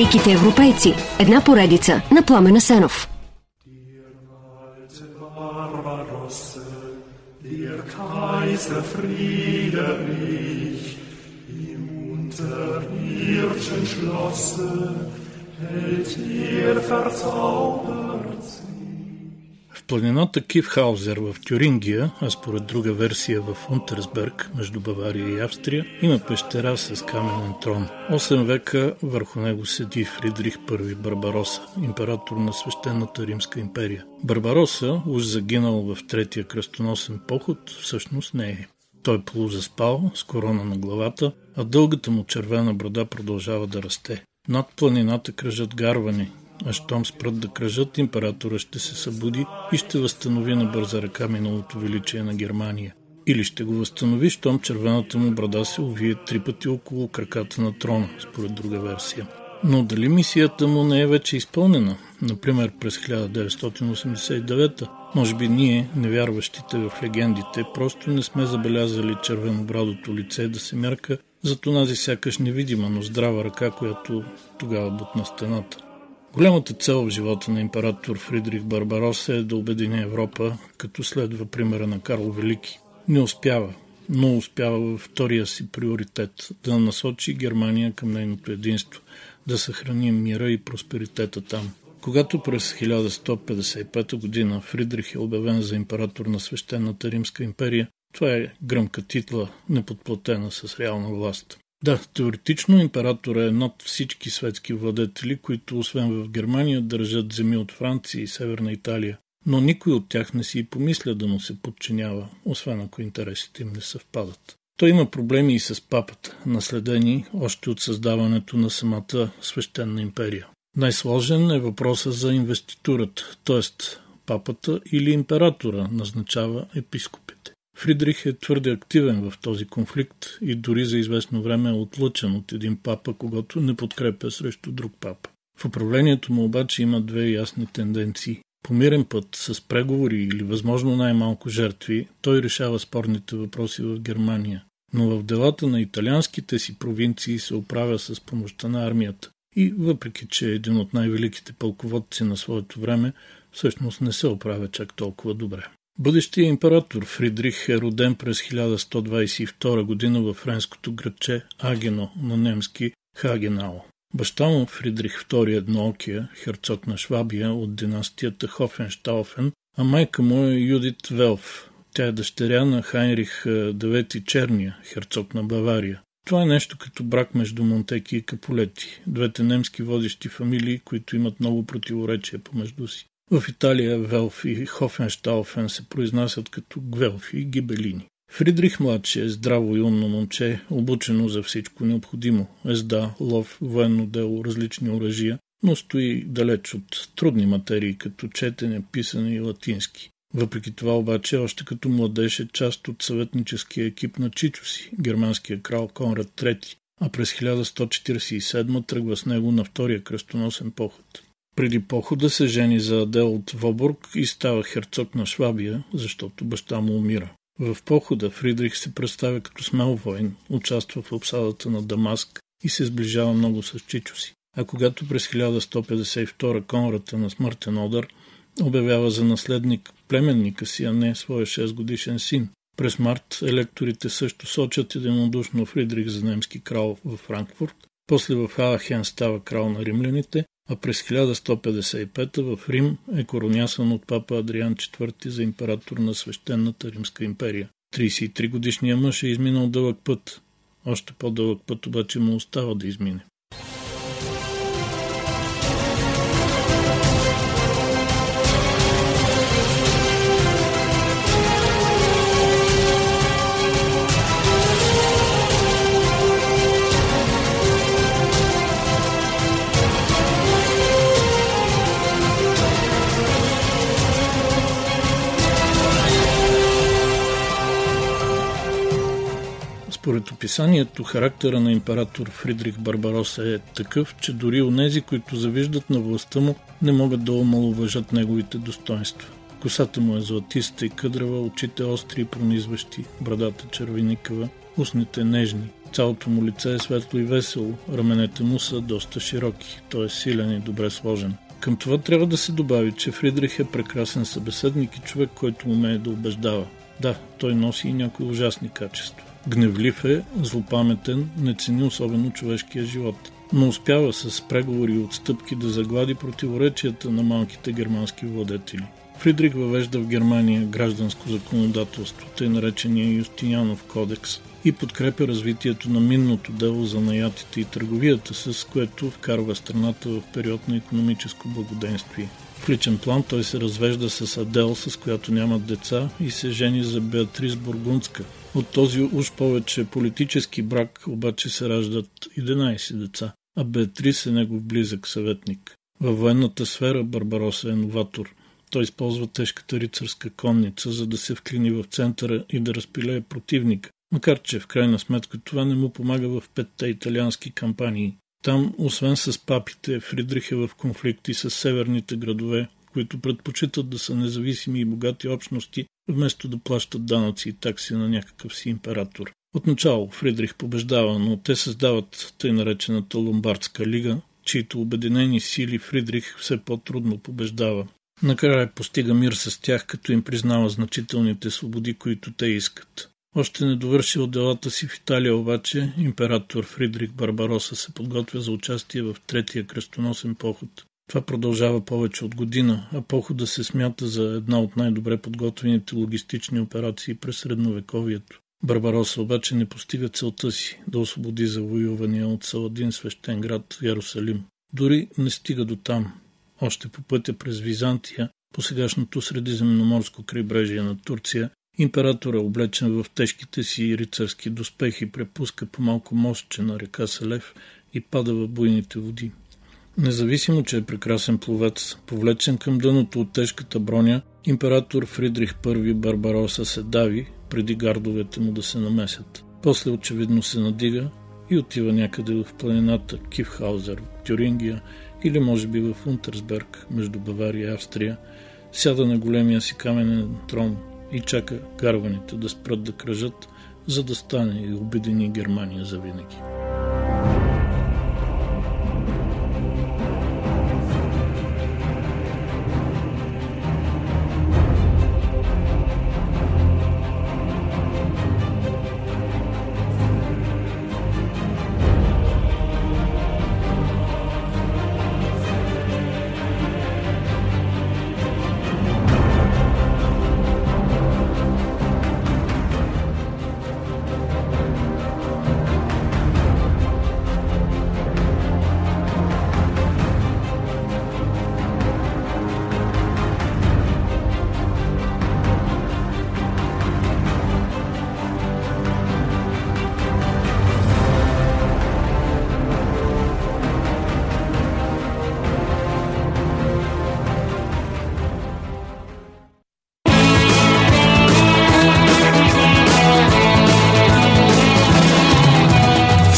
Великите европейци. Една поредица на Пламена Сенов. Hält er verzaubert планината Кивхаузер в Тюрингия, а според друга версия в Унтерсберг, между Бавария и Австрия, има пещера с каменен трон. 8 века върху него седи Фридрих I Барбароса, император на свещената Римска империя. Барбароса, уж загинал в третия кръстоносен поход, всъщност не е. Той полузаспал с корона на главата, а дългата му червена брада продължава да расте. Над планината кръжат гарвани, а щом спрат да кръжат, императора ще се събуди и ще възстанови на бърза ръка миналото величие на Германия. Или ще го възстанови, щом червената му брада се увие три пъти около краката на трона, според друга версия. Но дали мисията му не е вече изпълнена? Например, през 1989 може би ние, невярващите в легендите, просто не сме забелязали червенобрадото лице да се мярка за тонази сякаш невидима, но здрава ръка, която тогава бутна стената. Голямата цел в живота на император Фридрих Барбарос е да обедини Европа, като следва примера на Карл Велики. Не успява, но успява във втория си приоритет да насочи Германия към нейното единство, да съхрани мира и просперитета там. Когато през 1155 година Фридрих е обявен за император на свещената Римска империя, това е гръмка титла, неподплатена с реална власт. Да, теоретично императора е над всички светски владетели, които освен в Германия държат земи от Франция и Северна Италия. Но никой от тях не си и помисля да му се подчинява, освен ако интересите им не съвпадат. Той има проблеми и с папата, наследени още от създаването на самата свещена империя. Най-сложен е въпроса за инвеститурата, т.е. папата или императора назначава епископите. Фридрих е твърде активен в този конфликт и дори за известно време е отлъчен от един папа, когато не подкрепя срещу друг папа. В управлението му обаче има две ясни тенденции. По мирен път, с преговори или възможно най-малко жертви, той решава спорните въпроси в Германия. Но в делата на италианските си провинции се оправя с помощта на армията. И въпреки, че е един от най-великите пълководци на своето време, всъщност не се оправя чак толкова добре. Бъдещия император Фридрих е роден през 1122 година във френското градче Агено на немски Хагенау. Баща му Фридрих II Едноокия, херцог на Швабия от династията Хофенштауфен, а майка му е Юдит Велф. Тя е дъщеря на Хайнрих IX Черния, херцог на Бавария. Това е нещо като брак между Монтеки и Каполети, двете немски водещи фамилии, които имат много противоречия помежду си. В Италия Велф и Хофенштауфен се произнасят като Гвелфи и Гибелини. Фридрих младши е здраво и умно момче, обучено за всичко необходимо. Езда, лов, военно дело, различни оръжия, но стои далеч от трудни материи, като четене, писане и латински. Въпреки това обаче, още като младеж е част от съветническия екип на Чичо си, германския крал Конрад III, а през 1147 тръгва с него на втория кръстоносен поход. Преди похода се жени за Адел от Вобург и става херцог на Швабия, защото баща му умира. В похода Фридрих се представя като смел воин, участва в обсадата на Дамаск и се сближава много с Чичо си. А когато през 1152 Конрата на смъртен удар обявява за наследник племенника си, а не своя 6 годишен син. През март електорите също сочат единодушно Фридрих за немски крал в Франкфурт, после в Аахен става крал на римляните, а през 1155 в Рим е коронясан от папа Адриан IV за император на свещената Римска империя. 33 годишният мъж е изминал дълъг път. Още по-дълъг път обаче му остава да измине. Според описанието, характера на император Фридрих Барбароса е такъв, че дори онези, които завиждат на властта му, не могат да омалуважат неговите достоинства. Косата му е златиста и къдрава, очите остри и пронизващи, брадата червеникава, устните нежни. Цялото му лице е светло и весело, раменете му са доста широки, той е силен и добре сложен. Към това трябва да се добави, че Фридрих е прекрасен събеседник и човек, който умее да убеждава. Да, той носи и някои ужасни качества. Гневлив е, злопаметен, не цени особено човешкия живот. Но успява с преговори и отстъпки да заглади противоречията на малките германски владетели. Фридрих въвежда в Германия гражданско законодателство, тъй наречения Юстинянов кодекс, и подкрепя развитието на минното дело за наятите и търговията, с което вкарва страната в период на економическо благоденствие. В личен план той се развежда с Адел, с която нямат деца, и се жени за Беатрис Бургундска. От този уж повече политически брак обаче се раждат 11 деца, а Беатрис е негов близък съветник. Във военната сфера Барбароса е новатор. Той използва тежката рицарска конница, за да се вклини в центъра и да разпилее противника, макар че в крайна сметка това не му помага в петте италиански кампании. Там, освен с папите, Фридрих е в конфликти с северните градове, които предпочитат да са независими и богати общности, вместо да плащат данъци и такси на някакъв си император. Отначало Фридрих побеждава, но те създават тъй наречената Ломбардска лига, чието обединени сили Фридрих все по-трудно побеждава. Накрая постига мир с тях, като им признава значителните свободи, които те искат. Още не довършил делата си в Италия обаче, император Фридрих Барбароса се подготвя за участие в третия кръстоносен поход. Това продължава повече от година, а похода се смята за една от най-добре подготвените логистични операции през средновековието. Барбароса обаче не постига целта си да освободи завоювания от Саладин свещен град Ярусалим. Дори не стига до там. Още по пътя през Византия, по сегашното средиземноморско крайбрежие на Турция, Император е облечен в тежките си рицарски доспехи, препуска по малко мостче на река Селев и пада в буйните води. Независимо, че е прекрасен пловец, повлечен към дъното от тежката броня, император Фридрих I Барбароса се дави, преди гардовете му да се намесят. После очевидно се надига и отива някъде в планината Кифхаузер Тюрингия или може би в Унтерсберг между Бавария и Австрия, сяда на големия си каменен трон и чака карваните да спрат да кръжат, за да стане и обедини Германия завинаги.